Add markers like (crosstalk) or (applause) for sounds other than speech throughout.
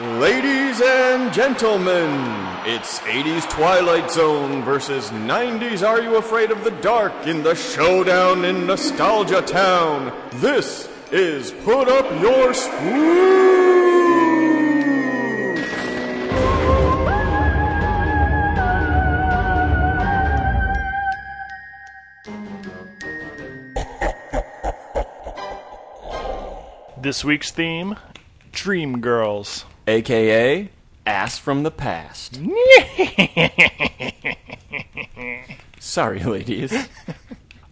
Ladies and gentlemen, it's 80s Twilight Zone versus 90s Are You Afraid of the Dark in the showdown in Nostalgia Town. This is Put Up Your Spooks! (laughs) This week's theme Dream Girls. AKA Ass from the Past. (laughs) Sorry, ladies.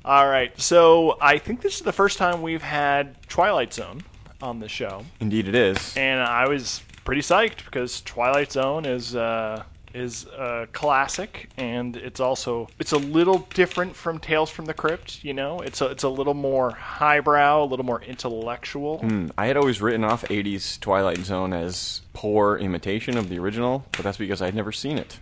All right, so I think this is the first time we've had Twilight Zone on the show, Indeed, it is. and I was pretty psyched because Twilight Zone is uh, is a classic, and it's also it's a little different from Tales from the Crypt. You know, it's a it's a little more highbrow, a little more intellectual. I had always written off 80s Twilight Zone as poor imitation of the original, but that's because I'd never seen it.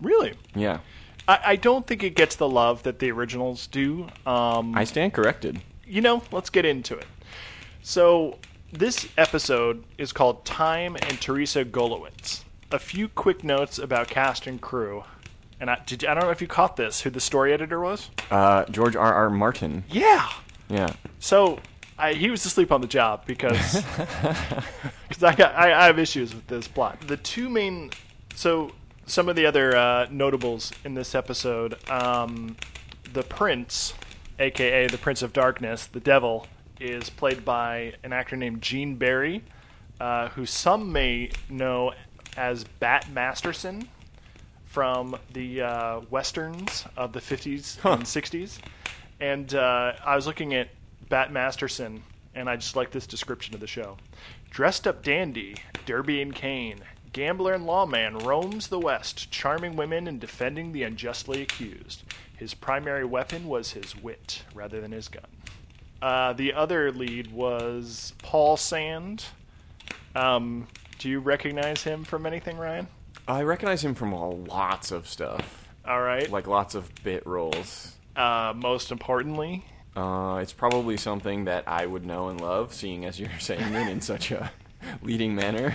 Really, Yeah. I, I don't think it gets the love that the originals do. Um, I stand corrected. you know, let's get into it. So, this episode is called Time and Teresa Golowitz. A few quick notes about cast and crew. And I, did, I don't know if you caught this, who the story editor was? Uh, George R. R. Martin. Yeah. Yeah. So, I, he was asleep on the job because (laughs) cause I, got, I, I have issues with this plot. The two main. So, some of the other uh, notables in this episode um, the Prince, aka the Prince of Darkness, the Devil, is played by an actor named Gene Barry, uh, who some may know as Bat Masterson from the uh, westerns of the 50s and 60s. And uh, I was looking at Bat Masterson, and I just like this description of the show. Dressed up dandy, derby and cane, gambler and lawman roams the West, charming women and defending the unjustly accused. His primary weapon was his wit rather than his gun. Uh, the other lead was Paul Sand. Um, do you recognize him from anything, Ryan? I recognize him from lots of stuff, All right. like lots of bit roles. Uh, most importantly, Uh, it's probably something that I would know and love, seeing as you're (laughs) saying it in such a leading manner.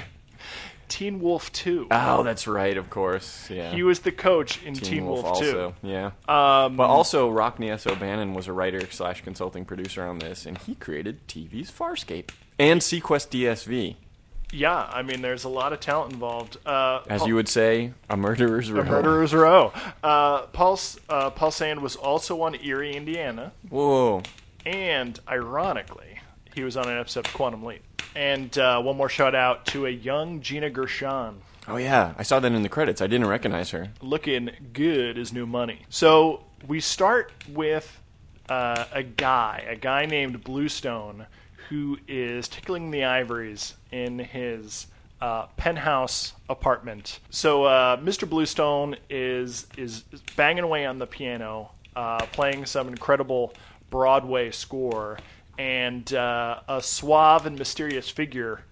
Teen Wolf 2. Oh, that's right, of course. Yeah. He was the coach in Teen, Teen Wolf, also. 2. Yeah. Um, But also, Rockne S. O'Bannon was a writer slash consulting producer on this, and he created TV's Farscape and seaQuest DSV. Yeah, I mean, there's a lot of talent involved. Uh, As Paul- you would say, a murderer's row. a Murderer's Row. Uh, Paul, uh, Paul Sand was also on Eerie, Indiana, Whoa. and ironically, he was on an episode of Quantum Leap. And uh, one more shout out to a young Gina Gershon. Oh, yeah. I saw that in the credits. I didn't recognize her. looking good as new money. So we start with uh, a guy, a guy named Bluestone, who is tickling the ivories in his uh, penthouse apartment. So uh, Mr. Bluestone is is banging away on the piano, uh, playing some incredible Broadway score, and uh, a suave and mysterious figure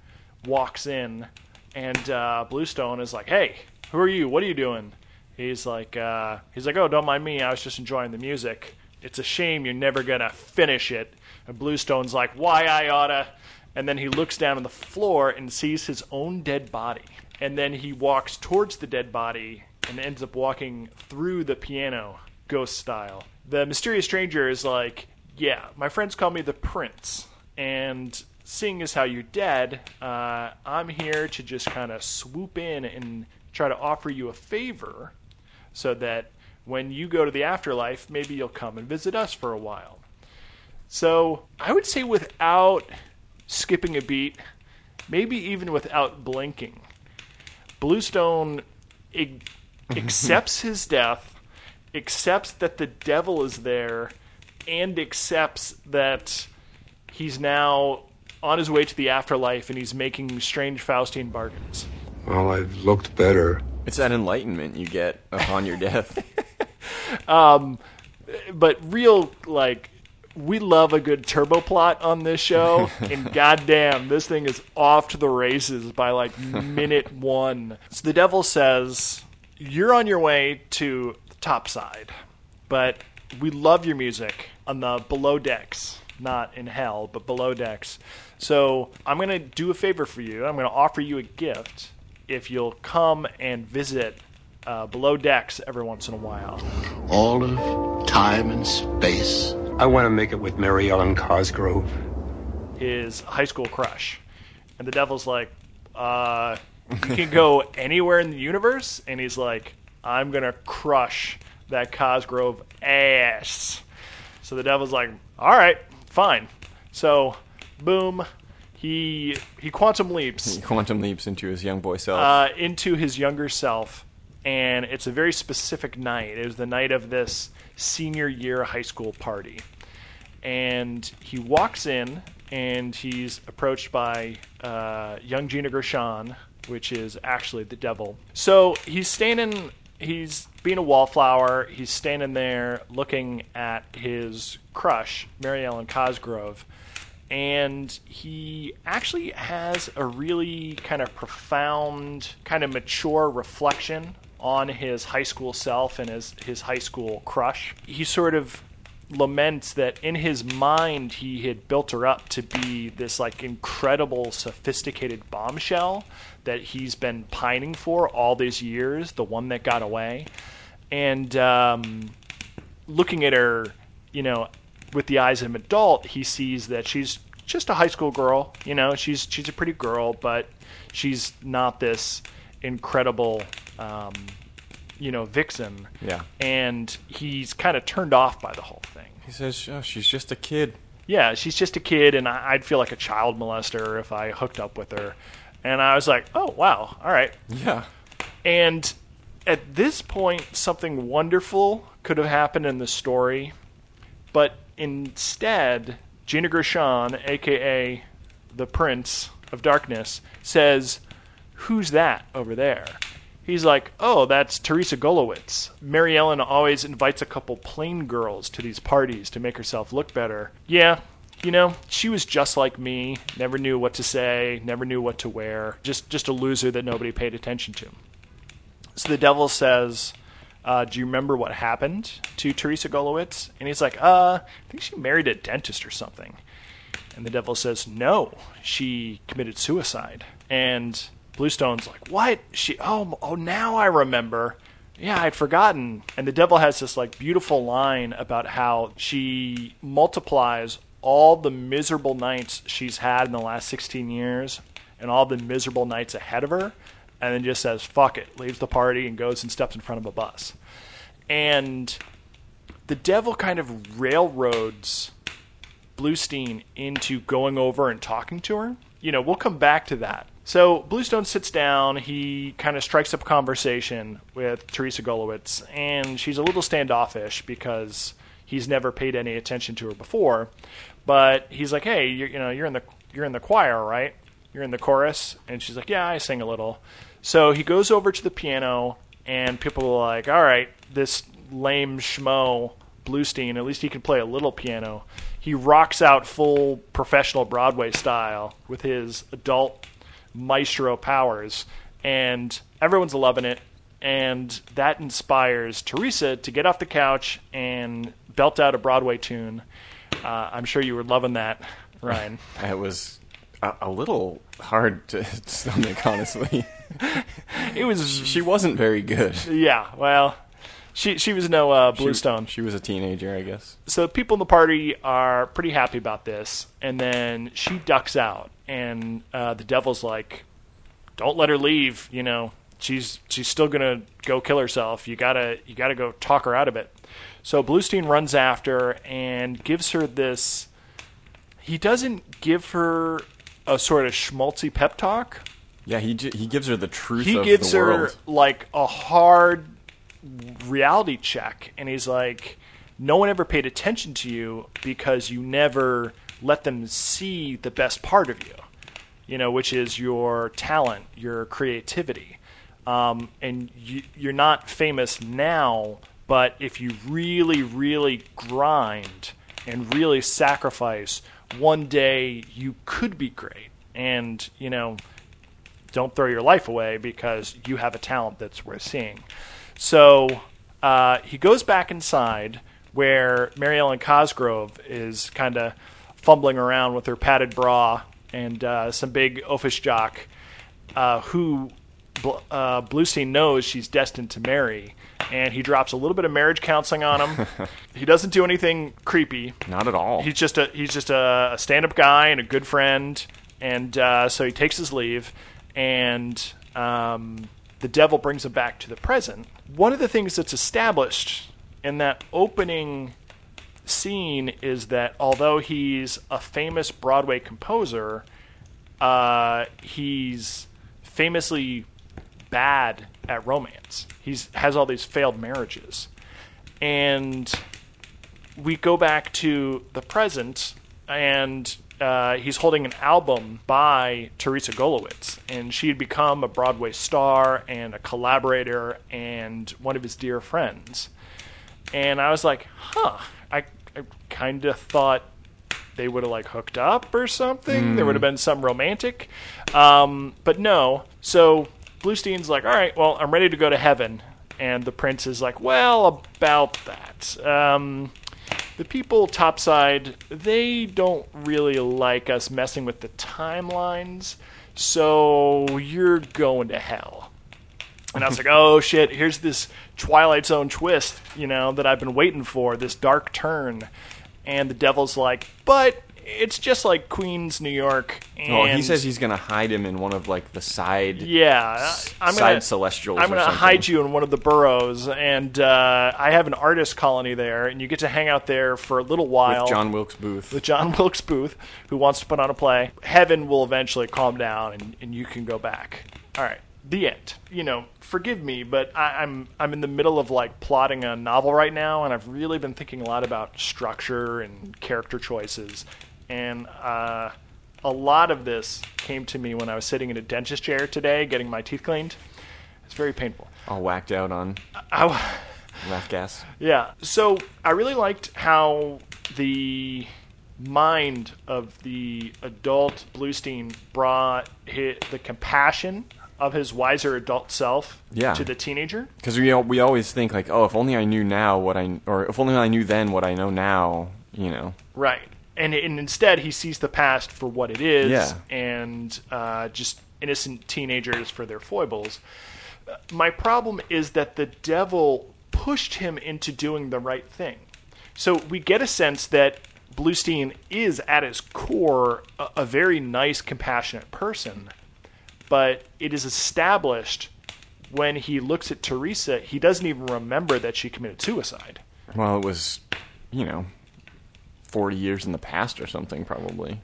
walks in, and uh, Bluestone is like, "Hey, who are you? What are you doing?" He's like, uh, "He's like, oh, don't mind me. I was just enjoying the music. It's a shame you're never gonna finish it." And Bluestone's like, "Why I oughta?" And then he looks down on the floor and sees his own dead body. And then he walks towards the dead body and ends up walking through the piano, ghost style. The mysterious stranger is like, "Yeah, my friends call me the Prince." And seeing as how you're dead, uh, I'm here to just kind of swoop in and try to offer you a favor so that when you go to the afterlife, maybe you'll come and visit us for a while. So I would say without skipping a beat, maybe even without blinking, Bluestone ig- (laughs) accepts his death, accepts that the devil is there, and accepts that he's now on his way to the afterlife and he's making strange Faustian bargains. Well, I've looked better. It's that enlightenment you get upon your death. (laughs) um, But real, like, we love a good turbo plot on this show, (laughs) and goddamn, this thing is off to the races by like minute (laughs) one. So the devil says, You're on your way to the top side, but we love your music on the below decks, not in hell, but below decks. So I'm going to do a favor for you. I'm going to offer you a gift if you'll come and visit uh, below decks every once in a while. all of time and space. I want to make it with Mary Ellen Cosgrove. his high school crush. And the devil's like, uh, you can go (laughs) anywhere in the universe? And he's like, I'm going to crush that Cosgrove ass. So the devil's like, all right, fine. So, boom, he he quantum leaps He quantum leaps into his young boy self. uh, into his younger self, and it's a very specific night. It was the night of this senior year high school party, and he walks in, and he's approached by uh, young Gina Gershon, which is actually the devil. So he's standing. He's being a wallflower. He's standing there looking at his crush, Mary Ellen Cosgrove, and he actually has a really kind of profound, kind of mature reflection on his high school self and his, his high school crush. He sort of laments that in his mind he had built her up to be this like incredible sophisticated bombshell that he's been pining for all these years the one that got away and um, looking at her, you know, with the eyes of an adult, he sees that she's just a high school girl. You know, she's she's a pretty girl, but she's not this incredible, um, you know, vixen. Yeah. And he's kind of turned off by the whole thing. he says, oh, she's just a kid. Yeah, she's just a kid, and I- I'd feel like a child molester if I hooked up with her. And I was like, oh wow, all right. Yeah. And at this point, something wonderful could have happened in the story, but instead, Gina Gershon, aka the Prince of Darkness, says, Who's that over there? He's like, Oh, that's Teresa Golowitz. Mary Ellen always invites a couple plain girls to these parties to make herself look better. Yeah, you know, she was just like me, never knew what to say, never knew what to wear, just just a loser that nobody paid attention to. So the devil says, uh, "Do you remember what happened to Teresa Golowitz?" And he's like, "Uh, I think she married a dentist or something." And the devil says, "No, she committed suicide." And Bluestone's like, "What? She? Oh, oh, now I remember." Yeah, I'd forgotten. And the devil has this like beautiful line about how she multiplies all the miserable nights she's had in the last 16 years and all the miserable nights ahead of her and then just says fuck it, leaves the party and goes and steps in front of a bus. And the devil kind of railroads Bluestein into going over and talking to her. You know, we'll come back to that. So Bluestone sits down. He kind of strikes up a conversation with Teresa Golowitz, and she's a little standoffish because he's never paid any attention to her before. But he's like, "Hey, you're, you know, you're in the you're in the choir, right? You're in the chorus." And she's like, "Yeah, I sing a little." So he goes over to the piano, and people are like, "All right, this lame schmo Bluestein, at least he can play a little piano." He rocks out full professional Broadway style with his adult maestro powers, and everyone's loving it. And that inspires Teresa to get off the couch and belt out a Broadway tune. Uh, I'm sure you were loving that, Ryan. (laughs) It was a, a little hard to stomach, honestly. (laughs) It was, she wasn't very good. yeah. Well, she she was no uh, She- Bluestone. She, was a teenager, I guess. so people in the party are pretty happy about this, and then she ducks out, and uh, the devil's like, "Don't let her leave. You know, she's she's still gonna go kill herself. You gotta you gotta go talk her out of it." So Bluestein runs after and gives her this. He doesn't give her a sort of schmaltzy pep talk. Yeah, he he gives her the truth He of gives her world. like a hard reality check and he's like no one ever paid attention to you because you never let them see the best part of you you know which is your talent your creativity um, and you, you're not famous now but if you really really grind and really sacrifice one day you could be great and you know don't throw your life away because you have a talent that's worth seeing. So uh, he goes back inside where Mary Ellen Cosgrove is kind of fumbling around with her padded bra and uh, some big oafish jock uh, who uh, Bluestein knows she's destined to marry, and he drops a little bit of marriage counseling on him. (laughs) he doesn't do anything creepy. Not at all. He's just a he's just a, a stand-up guy and a good friend, and uh, so he takes his leave, and um, the devil brings him back to the present. One of the things that's established in that opening scene is that although he's a famous Broadway composer, uh, he's famously bad at romance. He's has all these failed marriages, and we go back to the present, and uh, he's holding an album by Teresa Golowitz, and she had become a Broadway star and a collaborator and one of his dear friends. And I was like, huh, I, kind of thought they would have like hooked up or something. There would have been some romantic, um, but no. So Bluestein's like, all right, well, I'm ready to go to heaven, and the prince is like, well, about that. Um, the people topside, they don't really like us messing with the timelines, so you're going to hell. And I was like, oh shit, here's this Twilight Zone twist, you know, that I've been waiting for, this dark turn. And the devil's like, but it's just like Queens, New York. And Oh, he says he's gonna hide him in one of like the side. yeah, I'm side gonna, celestials I'm gonna hide you in one of the boroughs, and uh, I have an artist colony there, and you get to hang out there for a little while with John Wilkes Booth. with John (laughs) Wilkes Booth, who wants to put on a play. Heaven will eventually calm down, and, and you can go back. All right, the end. You know, forgive me, but I, I'm I'm in the middle of like plotting a novel right now, and I've really been thinking a lot about structure and character choices, and uh, a lot of this came to me when I was sitting in a dentist chair today, getting my teeth cleaned. It's very painful. all whacked out on I, laugh gas. yeah. So I really liked how the mind of the adult Bluestein brought the compassion of his wiser adult self Yeah. to the teenager. Because we we always think like, oh, if only I knew now what I or if only I knew then what I know now, you know. Right. And, and instead, he sees the past for what it is Yeah. and uh, just innocent teenagers for their foibles. Uh, My problem is that the devil pushed him into doing the right thing. So we get a sense that Bluestein is, at his core, a, a very nice, compassionate person. But it is established when he looks at Teresa, he doesn't even remember that she committed suicide. Well, it was, you know, forty years in the past or something probably.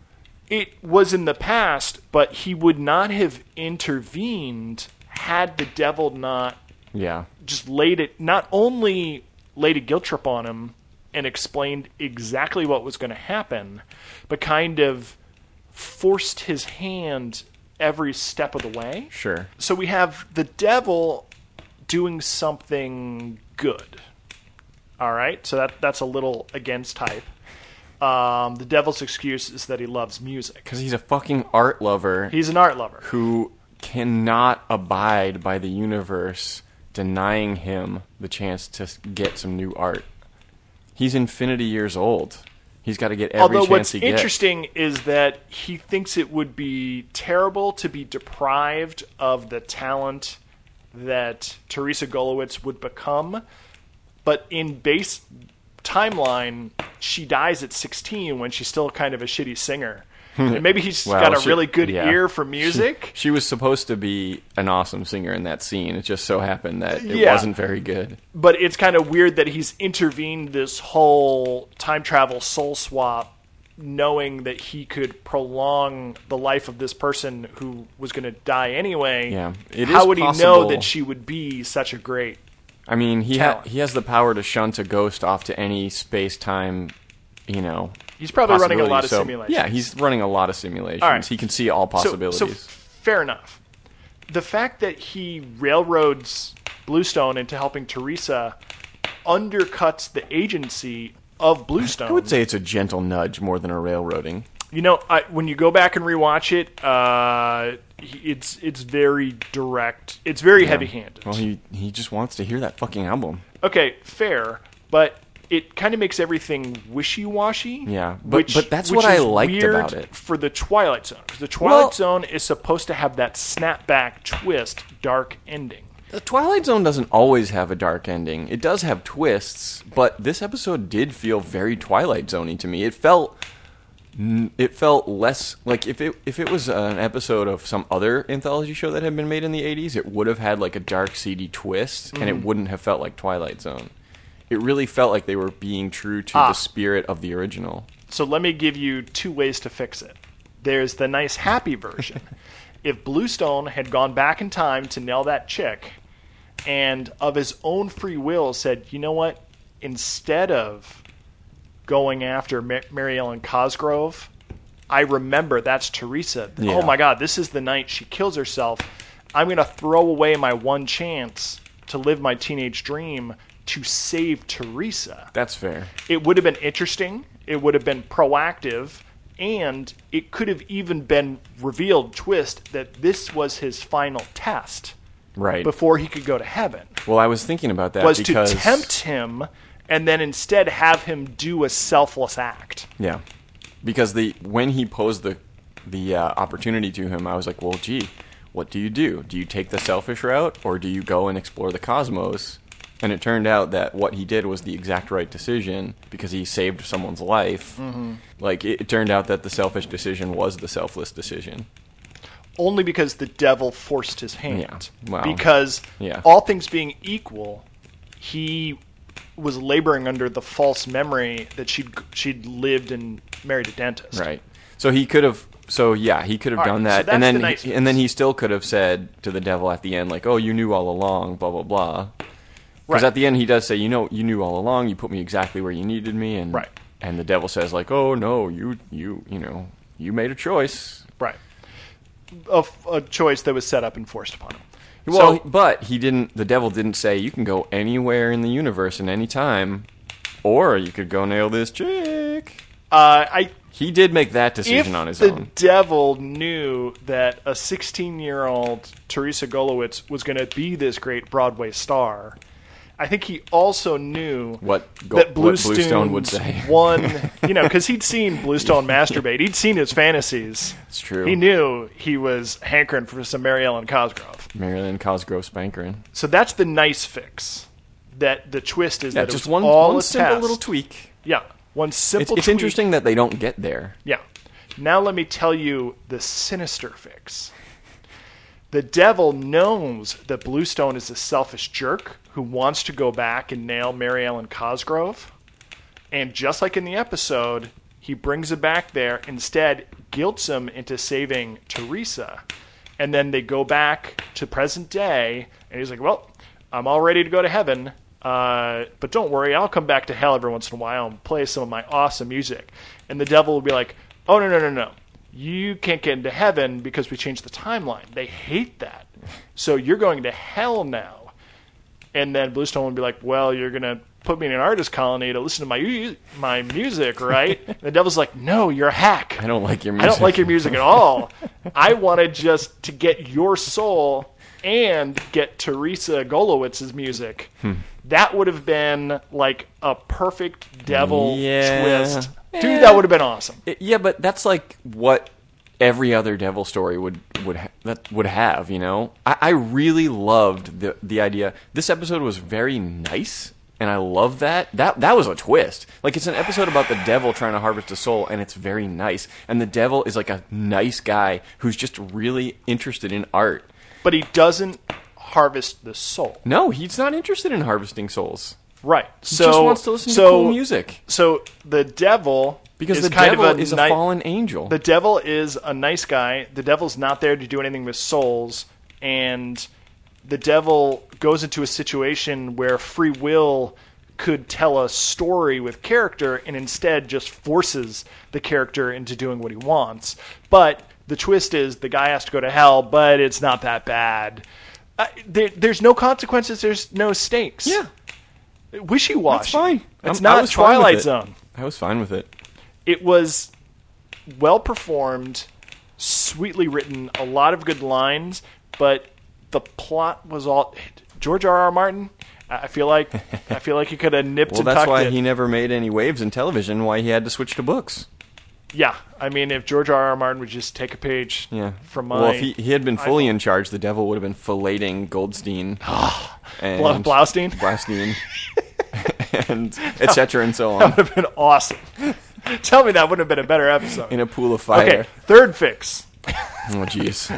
it was in the past, but he would not have intervened had the devil not Yeah. just laid it, not only laid a guilt trip on him and explained exactly what was going to happen, but kind of forced his hand every step of the way. Sure. So we have the devil doing something good. All right, so that that's a little against type. Um, the devil's excuse is that he loves music. Because he's a fucking art lover He's an art lover. who cannot abide by the universe denying him the chance to s- get some new art. He's infinity years old. He's got to get every Although chance what's he gets. interesting is that he thinks it would be terrible to be deprived of the talent that Teresa Golowitz would become, but in base timeline, she dies at 16 when she's still kind of a shitty singer. (laughs) maybe he's Well, got a she- really good yeah. ear for music. She was supposed to be an awesome singer in that scene. It just so happened that it Yeah. wasn't very good. but it's kind of weird that he's intervened this whole time travel soul swap knowing that he could prolong the life of this person who was going to die anyway Yeah, it how would he know that she would be such a great I mean, he ha- he has the power to shunt a ghost off to any space time, you know. He's probably running a lot of possibility. simulations yeah, he's running a lot of simulations. All right. He can see all possibilities. so fair enough the fact that he railroads bluestone into helping teresa undercuts the agency of bluestone I would say it's a gentle nudge more than a railroading. You know, I, when you go back and rewatch it, uh, it's it's very direct. It's very heavy-handed. Well, he he just wants to hear that fucking album. okay, fair, but it kind of makes everything wishy-washy. Yeah, but- which, but that's what I liked about it. for the Twilight Zone. 'Cause the Twilight Well- Zone is supposed to have that snapback twist, dark ending. The Twilight Zone doesn't always have a dark ending. It does have twists, but this episode did feel very Twilight Zoney to me. It felt it felt less like if it if it was an episode of some other anthology show that had been made in the 80s, it would have had like a dark seedy twist and Mm-hmm. it wouldn't have felt like Twilight Zone. It really felt like they were being true to Ah. the spirit of the original. So let me give you two ways to fix it. There's the nice happy version. (laughs) if Bluestone had gone back in time to nail that chick and of his own free will said, you know what, instead of going after Ma- Mary Ellen Cosgrove, I remember that's Teresa. Yeah. Oh my God, this is the night she kills herself. I'm going to throw away my one chance to live my teenage dream to save Teresa That's fair. it would have been interesting. It would have been proactive, and it could have even been revealed twist that this was his final test Right. before he could go to heaven. well, I was thinking about that Was because to tempt him and then instead have him do a selfless act. Yeah, because the when he posed the the uh, opportunity to him, I was like, well, gee, what do you do? Do you take the selfish route, or do you go and explore the cosmos? And it turned out that what he did was the exact right decision because he saved someone's life. Mm-hmm. Like it, it turned out that the selfish decision was the selfless decision. Only because the devil forced his hand. Yeah. Wow. Because Yeah. all things being equal, he was laboring under the false memory that she'd she'd lived and married a dentist. Right. So he could have. So yeah, he could have All right, done so that, that's and then the he, and then he still could have said to the devil at the end, like, "Oh, you knew all along," blah blah blah. Because Right. at the end he does say, "You know, you knew all along. You put me exactly where you needed me," and Right. and the devil says, like, "Oh no, you you you know, you made a choice." Right. A, a choice that was set up and forced upon him. Well, so, but he didn't. The devil didn't say you can go anywhere in the universe in any time, or you could go nail this chick. uh, I He did make that decision on his the own. The devil knew that a 16-year-old Teresa Golowitz was going to be this great Broadway star, I think he also knew What Go- that what Bluestone Bluestone would (laughs) say. One, you know, because he'd seen Bluestone (laughs) masturbate, he'd seen his fantasies. It's true. He knew he was hankering for some Mary Ellen Cosgrove. Marilyn Cosgrove Spankerin. So that's the nice fix. That the twist is Yeah, that just one, all one simple test. little tweak. Yeah, one It's, simple. it's tweak. interesting that they don't get there. Yeah. Now let me tell you the sinister fix. The devil knows that Bluestone is a selfish jerk who wants to go back and nail Mary Ellen Cosgrove. And just like in the episode, he brings it back there, instead, guilts him into saving Teresa. And then they go back to present day, and he's like, Well, I'm all ready to go to heaven. Uh, but don't worry, I'll come back to hell every once in a while and play some of my awesome music. And the devil will be like, Oh, no, no, no, no. You can't get into heaven because we changed the timeline. They hate that. So you're going to hell now. And then Bluestone would be like, "Well, you're gonna put me in an artist colony to listen to my my music, right?" (laughs) And the devil's like, "No, you're a hack. I don't like your music. I don't like your music at all. (laughs) I wanted just to get your soul and get Teresa Golowitz's music. Hmm. That would have been like a perfect devil Yeah. twist, dude. That would have been awesome. Yeah, but that's like what every other devil story would would ha- that would have. You know, I, I really loved the the idea. This episode was very nice, and I love that. That that was a twist. Like it's an episode about the devil trying to harvest a soul, and it's very nice. And the devil is like a nice guy who's just really interested in art. But he doesn't harvest the soul, No, he's not interested in harvesting souls. right? He So just wants to listen so, to cool music. So the devil Because the kind devil of a is a ni- fallen angel. The devil is a nice guy. The devil's not there to do anything with souls, and the devil goes into a situation where free will could tell a story with character and instead just forces the character into doing what he wants. But the twist is the guy has to go to hell, but it's not that bad. Uh, there, there's no consequences. There's no stakes. yeah, wishy washy. that's fine. It's I'm- not Twilight. Zone I was fine with it. It was well performed, sweetly written, a lot of good lines, but the plot was all George R. R. Martin. I I feel like (laughs) I feel like he could have nipped Well, that's why it. he never made any waves in television. Why he had to switch to books. Yeah, I mean, if George R. R. Martin would just take a page Yeah. from my well, if he, he had been fully iPhone. in charge, the devil would have been filleting Goldstein (sighs) and Bla- Blaustein? Blaustein, (laughs) (laughs) and etc. and so on That would have been awesome. (laughs) Tell me that wouldn't have been a better episode. in a pool of fire. Okay, third fix. Oh, jeez.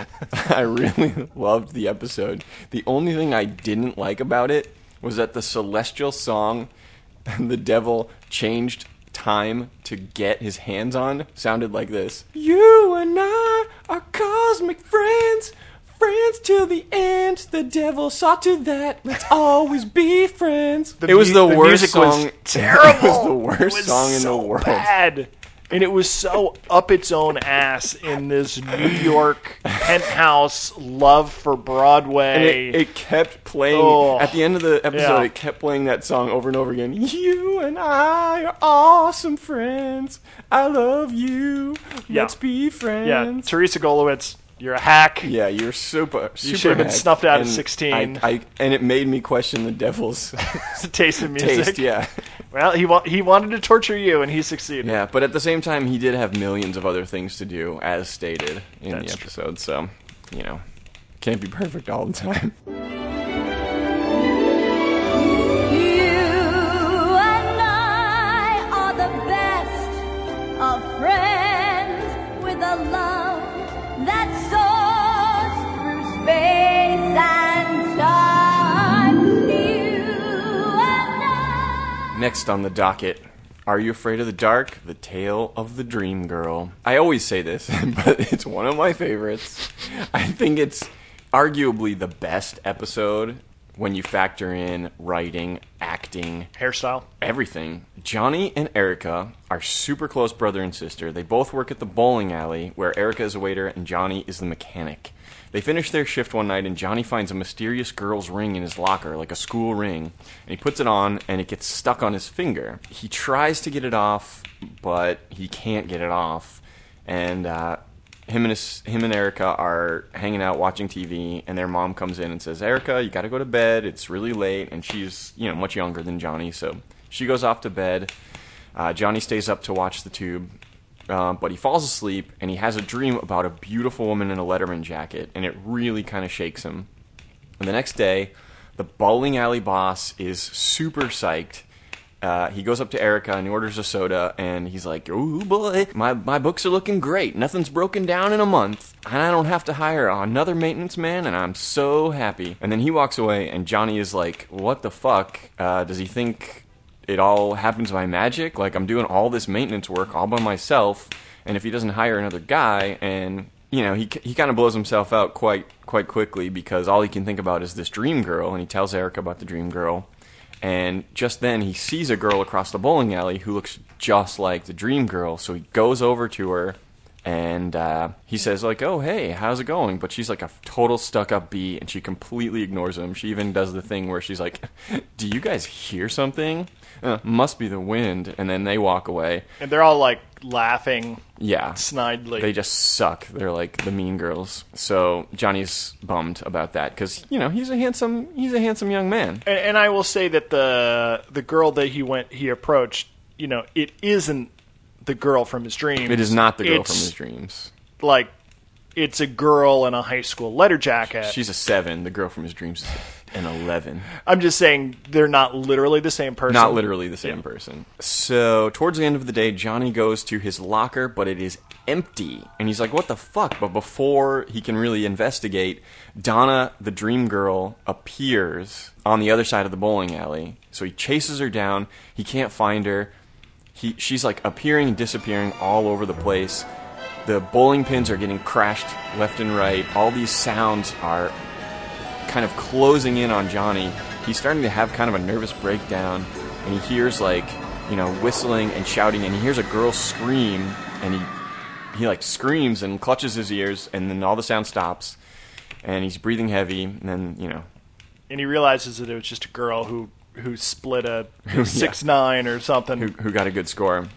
(laughs) I really loved the episode. The only thing I didn't like about it was that the celestial song (laughs) the devil changed time to get his hands on sounded like this You and I are cosmic friends. Friends till the end. The devil saw to that. Let's always be friends. it was mu- the, worst music song. Was (laughs) terrible. it was the worst was song in so the world. Bad. And it was so up its own ass in this New York penthouse love for And Broadway. it, it kept playing Oh, at the end of the episode. yeah. It kept playing that song over and over again. You and I are awesome friends. I love you. Yeah. Let's be friends. yeah, friends. Teresa Golowitz, you're a hack. Yeah, you're super. super should have been hack. snuffed out at 16. I, I, and it made me question the devil's (laughs) taste of music. taste. Yeah, Well, he wa- he wanted to torture you, and he succeeded. yeah. But at the same time, he did have millions of other things to do, as stated in That's the true. episode. So, you know, can't be perfect all the time. (laughs) Next on the docket, Are You Afraid of the Dark? The Tale of the Dream Girl. I always say this, (laughs) but it's one of my favorites. I think it's arguably the best episode when you factor in writing, acting, Hairstyle. everything. Johnny and Erica are super close brother and sister. They both work at the bowling alley where Erica is a waiter and Johnny is the mechanic. They finish their shift one night and Johnny finds a mysterious girl's ring in his locker, like a school ring, and he puts it on and it gets stuck on his finger. He tries to get it off, but he can't get it off. And uh, him and his, him and Erica are hanging out watching TV, and their mom comes in and says, "Erica, you got to go to bed. It's really late." And she's you know much younger than Johnny, so she goes off to bed. Uh, Johnny stays up to watch the tube, uh, but he falls asleep and he has a dream about a beautiful woman in a Letterman jacket, and it really kind of shakes him. And the next day, the bowling alley boss is super psyched. Uh, he goes up to Erica and he orders a soda, and he's like, "Oh boy, my my books are looking great. Nothing's broken down in a month, and I don't have to hire another maintenance man, and I'm so happy." And then he walks away, and Johnny is like, "What the fuck? Uh, does he think it all happens by magic? Like I'm doing all this maintenance work all by myself, and if he doesn't hire another guy, and you know, he he kind of blows himself out quite quite quickly because all he can think about is this dream girl, and he tells Erica about the dream girl." And just then he sees a girl across the bowling alley who looks just like the dream girl. So he goes over to her and uh, he says like, "Oh hey, how's it going?" But she's like a total stuck-up bee, and she completely ignores him. She even does the thing where she's like, (laughs) "Do you guys hear something? Uh, must be the wind." And then they walk away. And they're all like laughing Yeah, snidely. they just suck. They're like the mean girls. So Johnny's bummed about that because you know he's a handsome he's a handsome young man. and, and I will say that the the girl that he went he approached, you know, it isn't the girl from his dreams. It is not the girl from his dreams. Like it's a girl in a high school letter jacket. She's a seven. The girl from his dreams is an eleven. I'm just saying they're not literally the same person. Not literally the same Yeah. person. So towards the end of the day, Johnny goes to his locker, but it is empty, and he's like, "What the fuck?" But before he can really investigate, Donna, the dream girl, appears on the other side of the bowling alley. So he chases her down. He can't find her. He, she's like appearing and disappearing all over the place. The bowling pins are getting crashed left and right. All these sounds are kind of closing in on Johnny. He's starting to have kind of a nervous breakdown, and he hears like, you know, whistling and shouting, and he hears a girl scream, and he he like screams and clutches his ears, and then all the sound stops, and he's breathing heavy, and then you know, and he realizes that it was just a girl who who split a (laughs) six nine or something. who, who got a good score.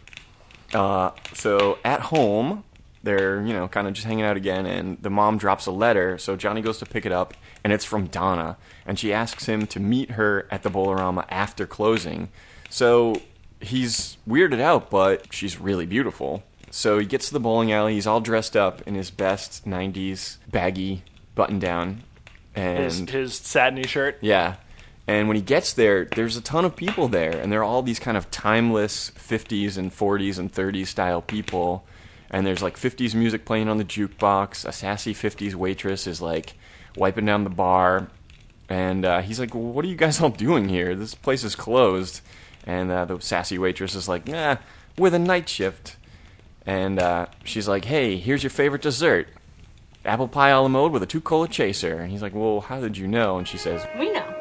Uh, so at home, they're you know kind of just hanging out again, and the mom drops a letter. So Johnny goes to pick it up, and it's from Donna, and she asks him to meet her at the Bolorama after closing. So he's weirded out, but she's really beautiful. So he gets to the bowling alley. He's all dressed up in his best '90s baggy button down, and His, his satiny shirt. yeah. And when he gets there, there's a ton of people there, and they're all these kind of timeless 50s and 40s and 30s style people. And there's like 50s music playing on the jukebox. A sassy 50s waitress is like wiping down the bar. And uh, he's like, well, What are you guys all doing here? This place is closed. And uh, the sassy waitress is like, "Nah, we're the night shift. And uh, she's like, Hey, here's your favorite dessert apple pie a la mode with a two cola chaser. And he's like, Well, how did you know? And she says, We know.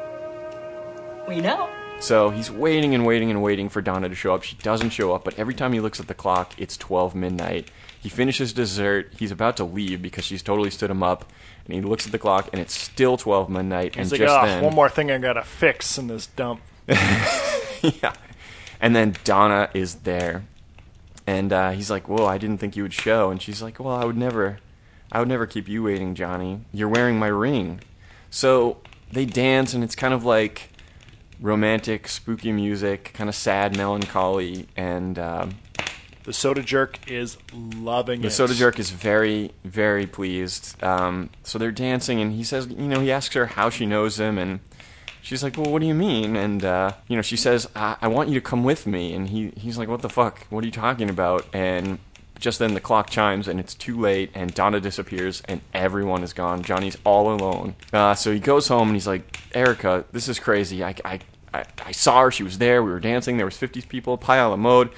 We know. So he's waiting and waiting and waiting for Donna to show up. She doesn't show up, but every time he looks at the clock, it's 12 midnight. He finishes dessert. He's about to leave because she's totally stood him up. And he looks at the clock, and it's still 12 midnight. He's and like, just oh, then, one more thing I gotta fix in this dump. (laughs) yeah. And then Donna is there, and uh, he's like, "Whoa, I didn't think you would show." And she's like, "Well, I would never, I would never keep you waiting, Johnny. You're wearing my ring." So they dance, and it's kind of like romantic, spooky music, kind of sad, melancholy, and um, The soda jerk is loving the it. The soda jerk is very, very pleased. Um, so they're dancing, and he says, you know, he asks her how she knows him, and she's like, well, what do you mean? And uh, you know, she says, I-, I want you to come with me, and he he's like, what the fuck? What are you talking about? And just then the clock chimes, and it's too late, and Donna disappears, and everyone is gone. Johnny's all alone. Uh, so he goes home, and he's like, Erica, this is crazy. I, I, I, I saw her. She was there. We were dancing. There was 50 people. Pie a la mode.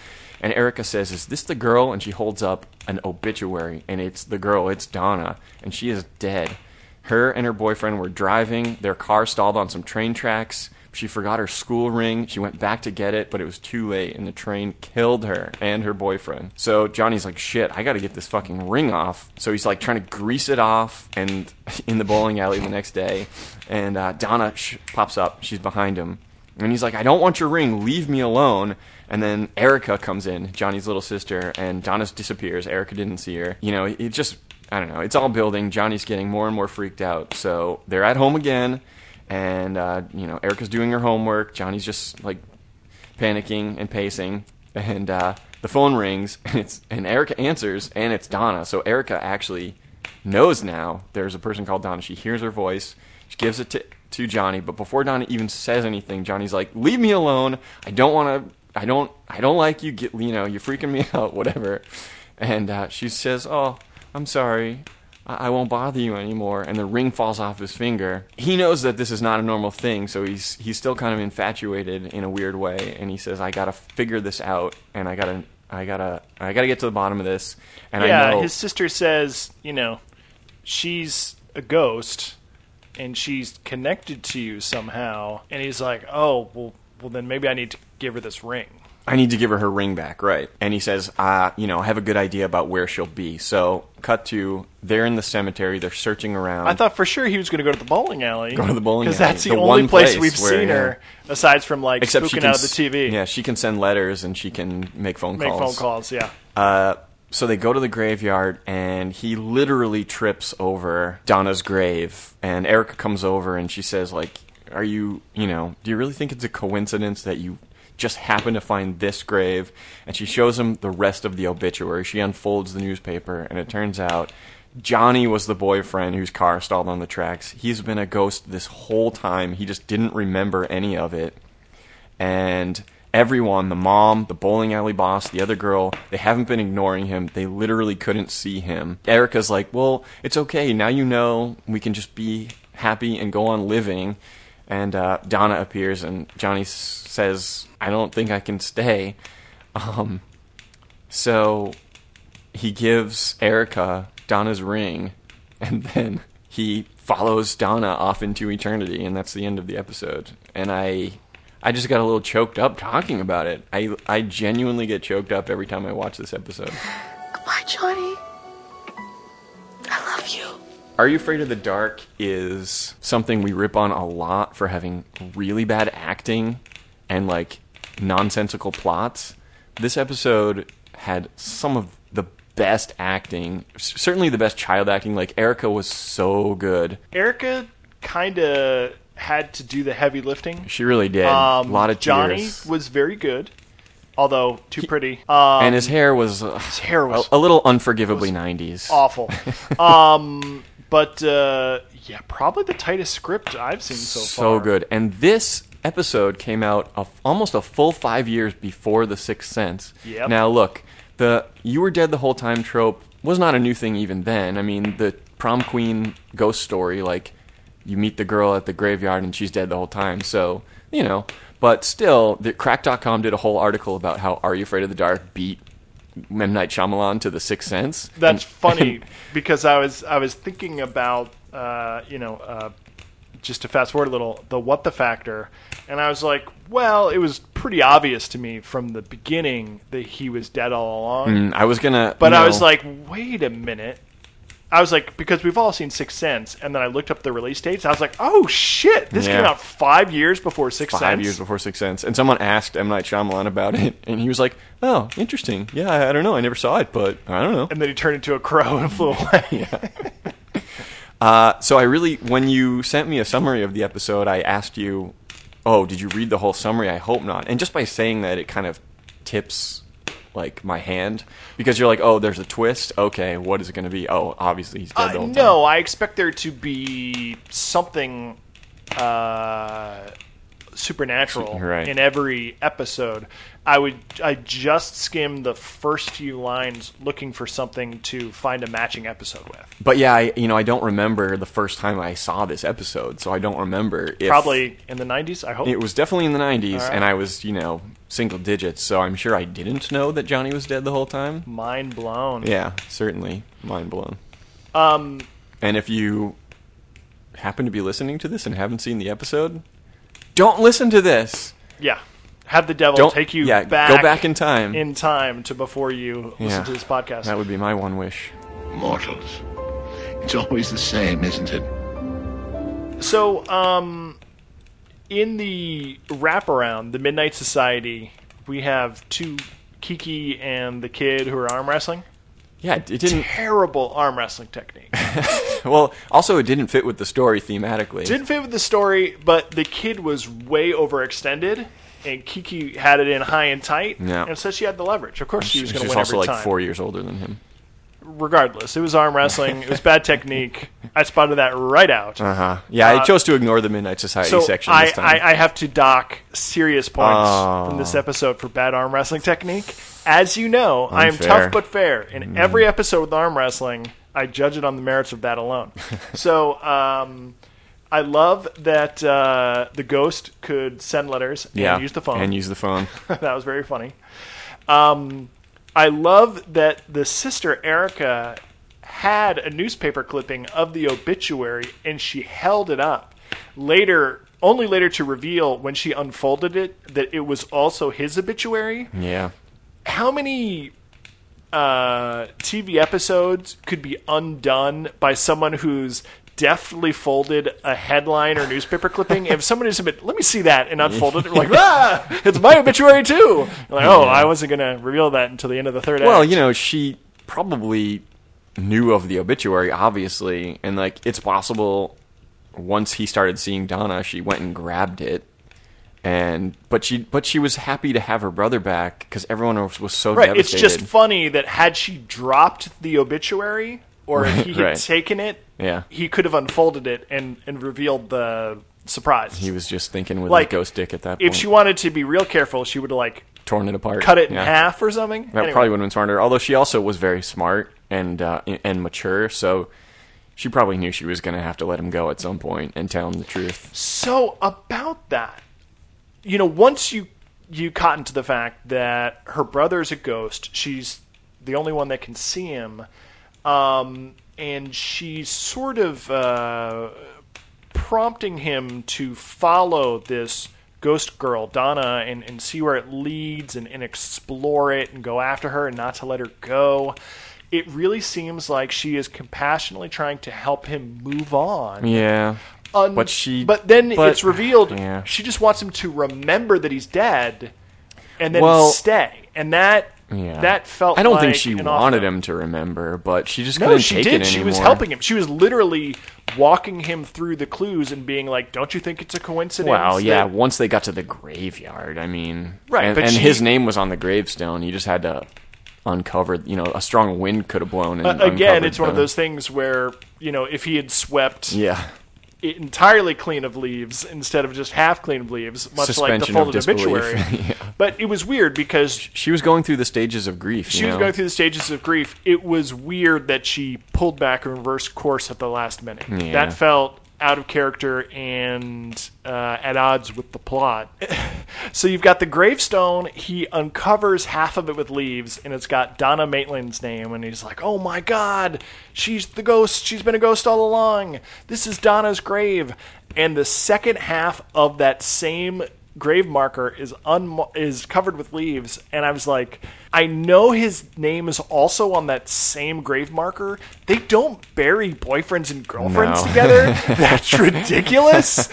And Erica says, "Is this the girl?" And she holds up an obituary, and it's the girl. It's Donna, and she is dead. Her and her boyfriend were driving. Their car stalled on some train tracks. She forgot her school ring. She went back to get it, but it was too late, and the train killed her and her boyfriend. So Johnny's like, "Shit, I got to get this fucking ring off." So he's like trying to grease it off, and (laughs) in the bowling alley the next day, and uh, Donna sh- pops up. She's behind him, and he's like, I don't want your ring. Leave me alone. And then Erica comes in, Johnny's little sister, and Donna disappears. Erica didn't see her. You know, it just, I don't know. It's all building. Johnny's getting more and more freaked out. So they're at home again, and, uh, you know, Erica's doing her homework. Johnny's just, like, panicking and pacing. And uh, the phone rings, (laughs) and, it's, and Erica answers, and it's Donna. So Erica actually knows now there's a person called Donna. She hears her voice. She gives it to to Johnny, but before Donna even says anything, Johnny's like, "Leave me alone. I don't want to. I don't. I don't like you. Get you know, you're freaking me (laughs) out. Whatever." And uh, she says, "Oh, I'm sorry. I-, I won't bother you anymore." And the ring falls off his finger. He knows that this is not a normal thing, so he's he's still kind of infatuated in a weird way. And he says, "I gotta figure this out, and I gotta." I gotta, I gotta get to the bottom of this, and I yeah, know his sister says, you know, she's a ghost and she's connected to you somehow. And he's like, oh, well, well, then maybe I need to give her this ring. I need to give her her ring back, right? And he says, uh, you know, I have a good idea about where she'll be. So, cut to, they're in the cemetery, they're searching around. I thought for sure he was going to go to the bowling alley. Go to the bowling alley. Because that's the, The only place, place we've where, seen her, aside from like Except spooking can out of the TV. Yeah, she can send letters and she can make phone Make calls. Make phone calls, yeah. Uh, so they go to the graveyard, and he literally trips over Donna's grave. And Erica comes over, and she says, "Like, are you, you know, do you really think it's a coincidence that you just happen to find this grave?" And she shows him the rest of the obituary. She unfolds the newspaper, and it turns out. Johnny was the boyfriend whose car stalled on the tracks. He's been a ghost this whole time. He just didn't remember any of it and everyone the mom the bowling alley boss the other girl they haven't been ignoring him. They literally couldn't see him. Erica's like well it's okay. Now you know. We can just be happy and go on living. And uh, donna appears and johnny says i don't think i can stay. Um, so he gives erica donna's ring and then he follows donna off into eternity. And that's the end of the episode. And i I just got a little choked up talking about it. I I genuinely get choked up every time I watch this episode. Goodbye, Johnny. I love you. Are You Afraid of the Dark is something we rip on a lot for having really bad acting and like nonsensical plots. This episode had some of the best acting, certainly the best child acting. Like Erica was so good. Erica kind of had to do the heavy lifting. She really did. Um, a lot of Johnny tears. was very good, although too pretty. Um, and his hair was, uh, his hair was a, a little unforgivably 90s. awful. (laughs) um, but uh, yeah, probably the tightest script I've seen so, so far. So good. And this episode came out a, almost a full five years before The Sixth Sense. Yep. Now look, the "you were dead the whole time" trope was not a new thing even then. I mean, the prom queen ghost story, like you meet the girl at the graveyard and she's dead the whole time. So you know, but still, the Cracked.com did a whole article about how Are You Afraid of the Dark beat M Night Shyamalan to The Sixth Sense. That's And- funny (laughs) because I was I was thinking about uh, you know uh, just to fast forward a little the what the factor, and I was like, well, it was pretty obvious to me from the beginning that he was dead all along. Mm, I was gonna, But I was like, wait a minute. I was like, because we've all seen Sixth Sense, and then I looked up the release dates. I was like, oh shit, this Yeah. came out five years before Sixth five Sense. years before Sixth Sense, and someone asked M Night Shyamalan about it, and he was like, "Oh, interesting. Yeah, I, I don't know. I never saw it, but I don't know." And then he turned into a crow and flew (laughs) away. (laughs) Uh, so I really, when you sent me a summary of the episode, I asked you, "Oh, did you read the whole summary?" I hope not. And just by saying that, it kind of tips like my hand because you're like, "Oh, there's a twist. Okay, what is it going to be? Oh, obviously he's dead Uh, the whole time." no, I expect there to be something uh, supernatural (laughs) Right. in every episode. I would I just skimmed the first few lines looking for something to find a matching episode with. But yeah, I, you know, I don't remember the first time I saw this episode, so I don't remember if Probably in the 90s, I hope. It was definitely in the 90s, All right. and I was, you know, single digits, so I'm sure I didn't know that Johnny was dead the whole time. Mind blown. Yeah, certainly. Mind blown. Um, And if you happen to be listening to this and haven't seen the episode, don't listen to this. yeah. Have the devil Don't take you yeah, back go back in time. in time to before you listen Yeah. to this podcast. That would be my one wish. Mortals. It's always the same, isn't it? So, um, in the wraparound, the Midnight Society, we have two Kiki and the kid who are arm wrestling. Yeah, it didn't. Terrible arm wrestling technique. (laughs) Well, also it didn't fit with the story thematically. Didn't fit with the story, but the kid was way overextended, and Kiki had it in high and tight, Yeah. and so she had the leverage. Of course, she was going to win also every like time. four years older than him. Regardless, it was arm wrestling. it was bad technique. I spotted that right out. Uh huh. Yeah, I chose to ignore the Midnight Society So section I, this time. I, I have to dock serious points Oh. from this episode for bad arm wrestling technique. As you know, I am tough but fair. In every episode with arm wrestling, I judge it on the merits of that alone. (laughs) so um, I love that uh, the ghost could send letters and yeah, use the phone. and use the phone. (laughs) that was very funny. Um, I love that the sister Erica had a newspaper clipping of the obituary and she held it up. Later, only later to reveal when she unfolded it that it was also his obituary. yeah. How many uh, TV episodes could be undone by someone who's deftly folded a headline or newspaper clipping? if someone is a bit, let me see that, and unfolded it, like, (laughs) ah, it's my obituary too. Like, oh, I wasn't going to reveal that until the end of the third Well, act. you know, she probably knew of the obituary, obviously, and like it's possible once he started seeing Donna, she went and grabbed it. And but she but she was happy to have her brother back because everyone was, was so right. It's just funny that had she dropped the obituary or if he had right. taken it, Yeah. he could have unfolded it and, and revealed the surprise. he was just thinking with like a ghost dick at that point. If she wanted to be real careful, she would have like torn it apart, cut it in Yeah. half or something. That Anyway. probably would have been smarter. Although she also was very smart and uh, and mature, so she probably knew she was going to have to let him go at some point and tell him the truth. So about that, you know, once you you cotton to the fact that her brother is a ghost, she's the only one that can see him, um, and she's sort of uh, prompting him to follow this ghost girl Donna and, and see where it leads and, and explore it and go after her and not to let her go. It really seems like she is compassionately trying to help him move on Yeah, un- but she. but then but- it's (sighs) revealed Yeah. she just wants him to remember that he's dead and then Well- stay and that Yeah. That felt I don't like think she wanted him to remember, but she just No, couldn't she take did. it She anymore. was helping him. She was literally walking him through the clues and being like, "Don't you think it's a coincidence?" Well, yeah. that- Once they got to the graveyard, I mean, Right, and, and she- his name was on the gravestone. You just had to uncover. You know, a strong wind could have blown. And Uh, again, it's one of those things where you know if he had swept Yeah, entirely clean of leaves instead of just half clean of leaves, much like the Suspension of folded disbelief. obituary. (laughs) Yeah. But it was weird because she was going through the stages of grief. she was know? going through the stages of grief. It was weird that she pulled back and reversed course at the last minute. Yeah. That felt out of character and uh, at odds with the plot. (laughs) so you've got the gravestone. He uncovers half of it with leaves, and it's got Donna Maitland's name. And he's like, "Oh my God, she's the ghost. She's been a ghost all along. This is Donna's grave." And the second half of that same grave marker is un- is covered with leaves and I was like I know his name is also on that same grave marker. They don't bury boyfriends and girlfriends No. together. (laughs) That's ridiculous.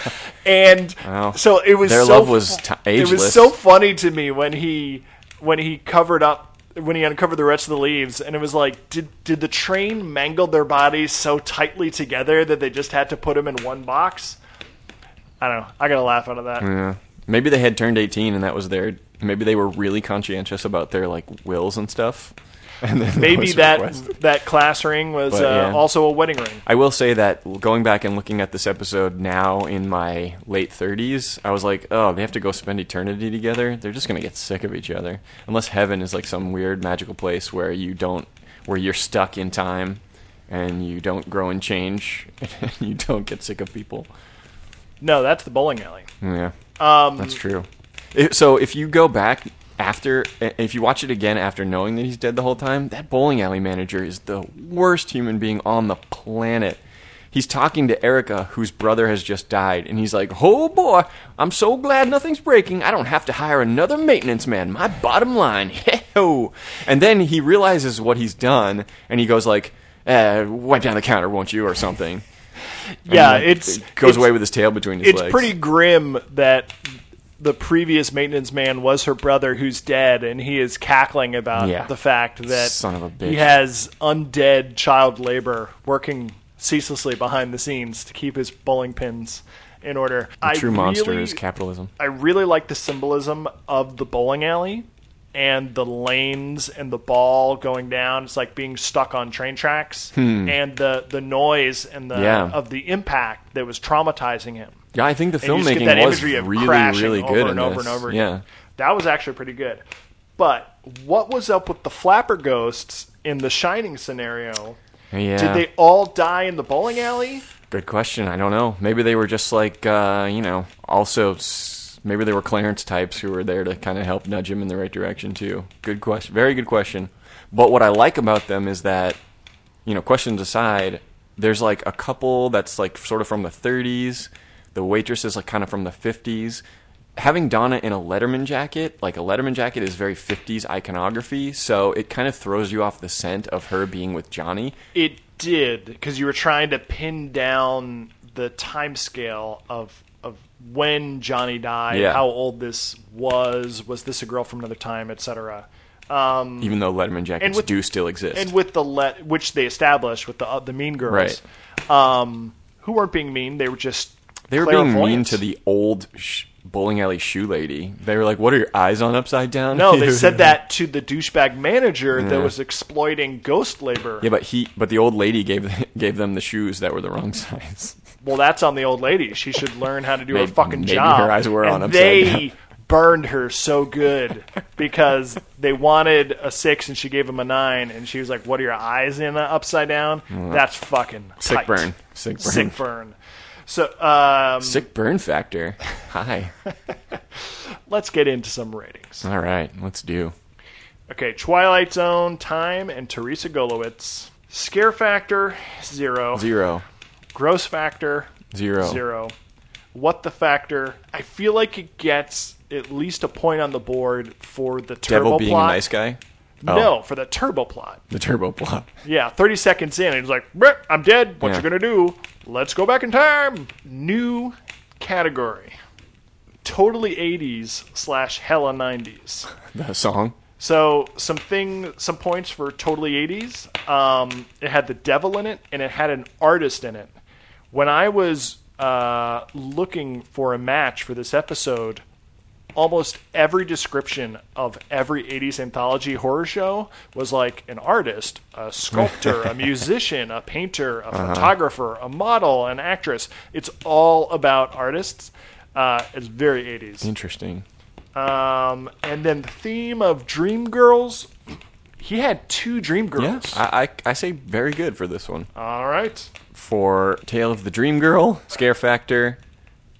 And so it was their so love was fu- t- it was so funny to me when he when he covered up when he uncovered the rest of the leaves and it was like did did the train mangle their bodies so tightly together that they just had to put them in one box? I don't know. I got a laugh out of that. Yeah. Maybe they had turned 18 and that was their. Maybe they were really conscientious about their like wills and stuff. (laughs) And then Maybe that requested. that class ring was But, uh, yeah. also a wedding ring. I will say that going back and looking at this episode now in my late 30s, I was like, oh, they have to go spend eternity together. They're just gonna get sick of each other, unless heaven is like some weird magical place where you don't, where you're stuck in time, and you don't grow and change, (laughs) and you don't get sick of people. No, that's the bowling alley. Yeah, Um, that's true. If- so if you go back after, if you watch it again after knowing that he's dead the whole time, that bowling alley manager is the worst human being on the planet. He's talking to Erica, whose brother has just died, and he's like, "Oh boy, I'm so glad nothing's breaking. I don't have to hire another maintenance man. My bottom line, (laughs) hey-ho." And then he realizes what he's done, and he goes like, uh, "Wipe down the counter, won't you?" or something. Yeah, it's- goes it's- away with his tail between his It's legs. It's pretty grim that the previous maintenance man was her brother who's dead, and he is cackling about Yeah. the fact that Son of a bitch. he has undead child labor working ceaselessly behind the scenes to keep his bowling pins in order. The I true monster really- is capitalism. I really like the symbolism of the bowling alley and the lanes and the ball going down. It's like being stuck on train tracks and the the noise and the Hmm. Yeah. of the impact that was traumatizing him. Yeah, I think the And you just filmmaking that was really, really over good and over this. and over Yeah. That was actually pretty good. But what was up with the flapper ghosts in the Shining scenario? yeah. Did they all die in the bowling alley? Good question. I don't know. Maybe they were just like, uh, you know, also maybe they were Clarence types who were there to kind of help nudge him in the right direction too. Good question. Very good question. But what I like about them is that, you know, questions aside, there's like a couple that's like sort of from the 30s. The waitress is like kind of from the 50s. Having Donna in a Letterman jacket, like a Letterman jacket is very 50s iconography, so it kind of throws you off the scent of her being with Johnny. It did because you were trying to pin down the time scale of of when Johnny died, Yeah. how old this was, was this a girl from another time, etc. Um, even though Letterman jackets with- do still exist. and with the let which they established with the uh, the mean girls, um, who weren't being mean, they were just They were being mean clairvoyant. to the old sh- bowling alley shoe lady. They were like, "What are your eyes on upside down?" No, they said (laughs) that to the douchebag manager that was exploiting ghost labor. Yeah, but he, but the old lady gave (laughs) gave them the shoes that were the wrong (laughs) size. Well, that's on the old lady. She should learn how to do her fucking maybe job. her eyes were and on upside they down. burned her so good because they wanted a six and she gave them a nine, and she was like, "What are your eyes in uh, upside down?" That's fucking Sick tight. burn. Sick burn. Sick burn. So um, Sick burn factor. (laughs) Hi. let's get into some ratings. All right, let's do. Okay, Twilight Zone, Time, and Teresa Golowitz. Scare factor zero. Zero. Gross factor Zero. Zero. What the factor? I feel like it gets at least a point on the board for the turbo Devil being plot. a nice guy. Oh, No, for the turbo plot. The turbo plot. Yeah, 30 seconds in, and he's like, I'm dead. What Yeah. you gonna do? Let's go back in time." New category. Totally 80s slash hella 90s. (laughs) The song. So some thing, some points for totally 80s. Um, it had the devil in it, and it had an artist in it. When I was uh, looking for a match for this episode, almost every description of every 80s anthology horror show was like an artist, a sculptor, a (laughs) musician, a painter, a photographer, a model, an actress. It's all about artists. Uh, it's very 80s. Interesting. Um, and then the theme of Dream Girls. He had two Dream Girls. Yes, I, I I say very good for this one. All right. For Tale of the Dream Girl, Scare Factor,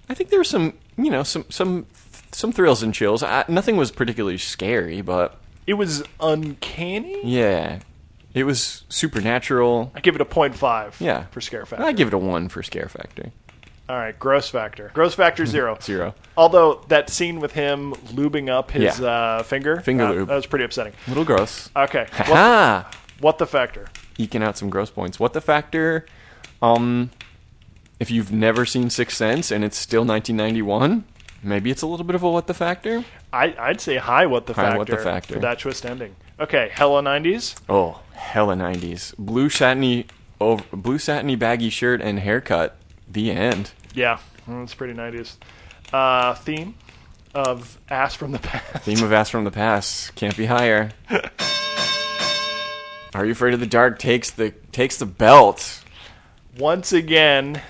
I think there were some you know some some some thrills and chills. I, nothing was particularly scary, but It was uncanny. yeah, it was supernatural. I give it a 0.5 Yeah, for scare factor. I give it a one for Scare Factor. All right, gross factor. Gross factor (laughs) zero. Zero. Although that scene with him lubing up his Yeah. uh, finger, Finger uh, lube. that was pretty upsetting. little gross. Okay, (laughs) what, Ha! what the factor? Eking out some gross points. What the factor? Um, if you've never seen Sixth Sense and it's still 1991, maybe it's a little bit of a what the factor. I, I'd say high. What the High factor? what the factor. for that twist ending. Okay, hella nineties. Oh, hella 90s. Blue satiny, over, blue satiny baggy shirt and haircut. The end. Yeah, it's pretty nineties. Uh, theme of ass from the past. Theme of Ass from the Past can't be higher. (laughs) Are you afraid of the dark? Takes the takes the belt. Once again,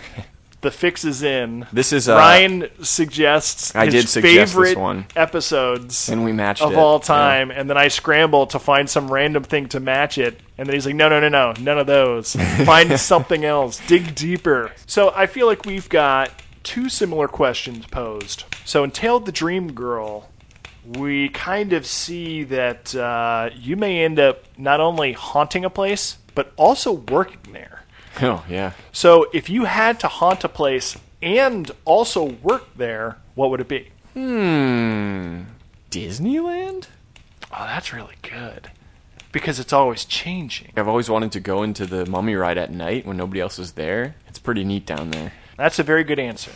the fix is in. This is uh, Ryan suggests I his did suggest this favorite one. episodes and we matched of it. all Yeah. time, and then I scramble to find some random thing to match it, and then he's like, "No, no, no, no, none of those. (laughs) find something else. Dig deeper." So I feel like we've got two similar questions posed. So in Tale of the Dream Girl, we kind of see that uh, you may end up not only haunting a place, but also working there. (laughs) Oh yeah. So if you had to haunt a place and also work there, what would it be? Hmm. Disneyland? Oh, that's really good. Because it's always changing. I've always wanted to go into the mummy ride at night when nobody else is there. It's pretty neat down there. That's a very good answer.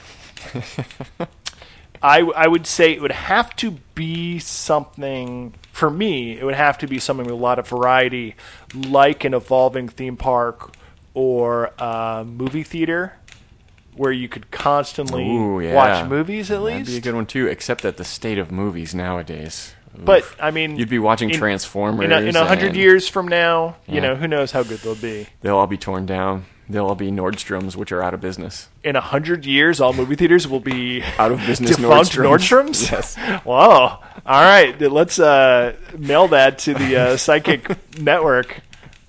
I, I would say it would have to be something, for me, it would have to be something with a lot of variety, like an evolving theme park or a movie theater where you could constantly Ooh, yeah. watch movies at least. That'd be a good one too, except at the state of movies nowadays. But I mean, you'd be watching in- Transformers. in a, in a hundred and years from now, you Yeah. know, who knows how good they'll be. they'll all be torn down. They'll all be Nordstroms, which are out of business. In a hundred years, all movie theaters will be (laughs) Out of business defunct Nordstroms. Nordstroms. (laughs) Yes. Wow. All right, then let's uh, mail that to the uh, (laughs) Psychic Network.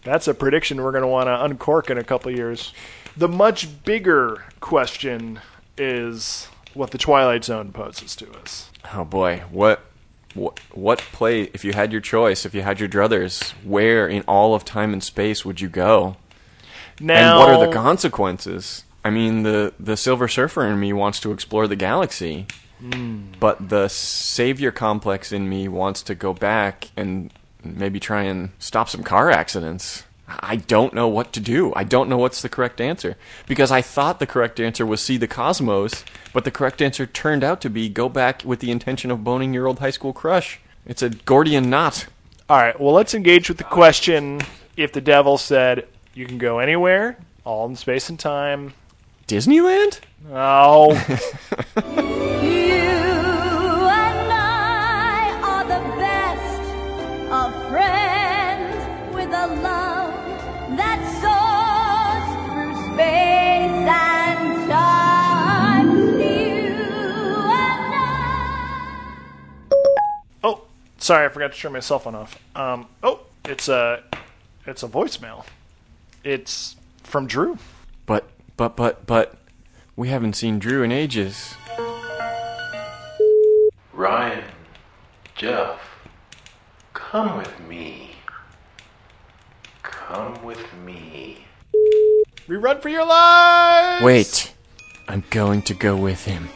That's a prediction we're going to want to uncork in a couple years. The much bigger question is what the Twilight Zone poses to us. Oh boy, what, what, what play? If you had your choice, if you had your druthers, where in all of time and space would you go? Now, and what are the consequences? I mean, the the Silver Surfer in me wants to explore the galaxy, hmm. but the savior complex in me wants to go back and maybe try and stop some car accidents. I don't know what to do. I don't know what's the correct answer because I thought the correct answer was see the cosmos, but the correct answer turned out to be go back with the intention of boning your old high school crush. It's a Gordian knot. All right, well, let's engage with the question if the devil said you can go anywhere, all in space and time. Disneyland? Oh, (laughs) sorry, I forgot to turn my cell phone off. Um, oh, it's a, it's a voicemail. It's from Drew. But, but, but, but, we haven't seen Drew in ages. Ryan, Jeff, come with me. Come with me. Rerun for your lives. Wait, I'm going to go with him.